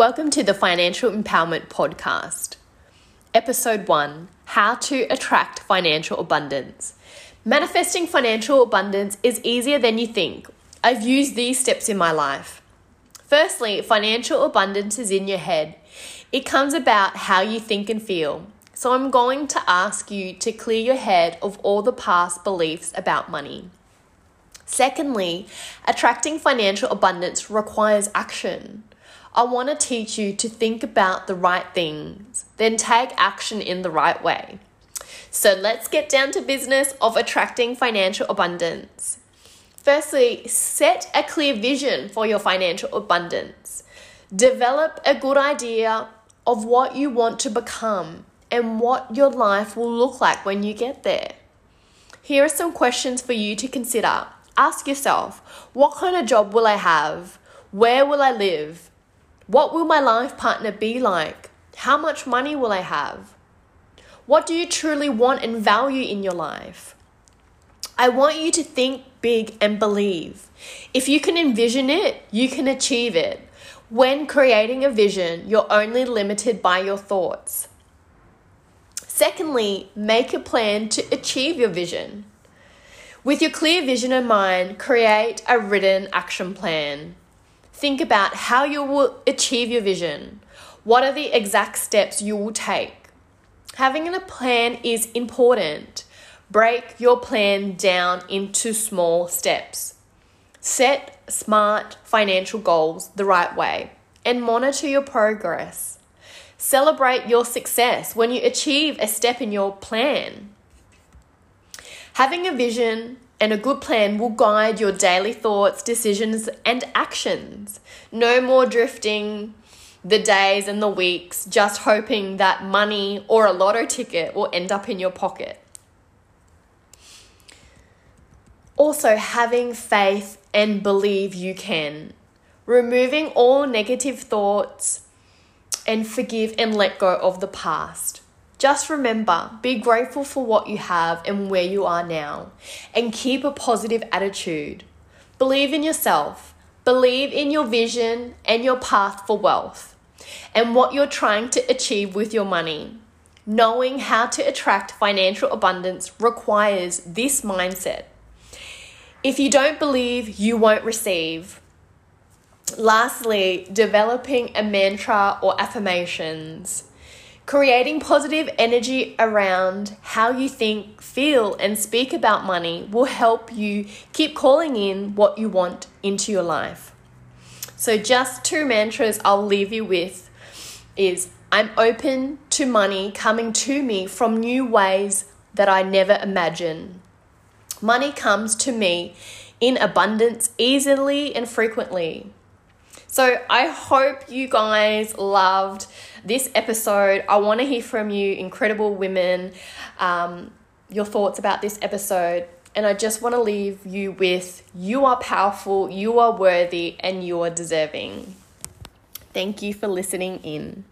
Welcome to the Financial Empowerment Podcast. Episode 1 How to Attract Financial Abundance. Manifesting financial abundance is easier than you think. I've used these steps in my life. Firstly, financial abundance is in your head. It comes about how you think and feel. So I'm going to ask you to clear your head of all the past beliefs about money. Secondly, attracting financial abundance requires action. I want to teach you to think about the right things, then take action in the right way. So let's get down to business of attracting financial abundance. Firstly, set a clear vision for your financial abundance. Develop a good idea of what you want to become and what your life will look like when you get there. Here are some questions for you to consider Ask yourself what kind of job will I have? Where will I live? What will my life partner be like? How much money will I have? What do you truly want and value in your life? I want you to think big and believe. If you can envision it, you can achieve it. When creating a vision, you're only limited by your thoughts. Secondly, make a plan to achieve your vision. With your clear vision in mind, create a written action plan. Think about how you will achieve your vision. What are the exact steps you will take? Having a plan is important. Break your plan down into small steps. Set smart financial goals the right way and monitor your progress. Celebrate your success when you achieve a step in your plan. Having a vision and a good plan will guide your daily thoughts, decisions, and actions. No more drifting the days and the weeks just hoping that money or a lotto ticket will end up in your pocket. Also, having faith and believe you can. Removing all negative thoughts and forgive and let go of the past. Just remember, be grateful for what you have and where you are now, and keep a positive attitude. Believe in yourself, believe in your vision and your path for wealth, and what you're trying to achieve with your money. Knowing how to attract financial abundance requires this mindset. If you don't believe, you won't receive. Lastly, developing a mantra or affirmations. Creating positive energy around how you think, feel, and speak about money will help you keep calling in what you want into your life. So, just two mantras I'll leave you with is I'm open to money coming to me from new ways that I never imagined. Money comes to me in abundance easily and frequently. So I hope you guys loved this episode. I want to hear from you, incredible women, um, your thoughts about this episode. And I just want to leave you with you are powerful, you are worthy, and you are deserving. Thank you for listening in.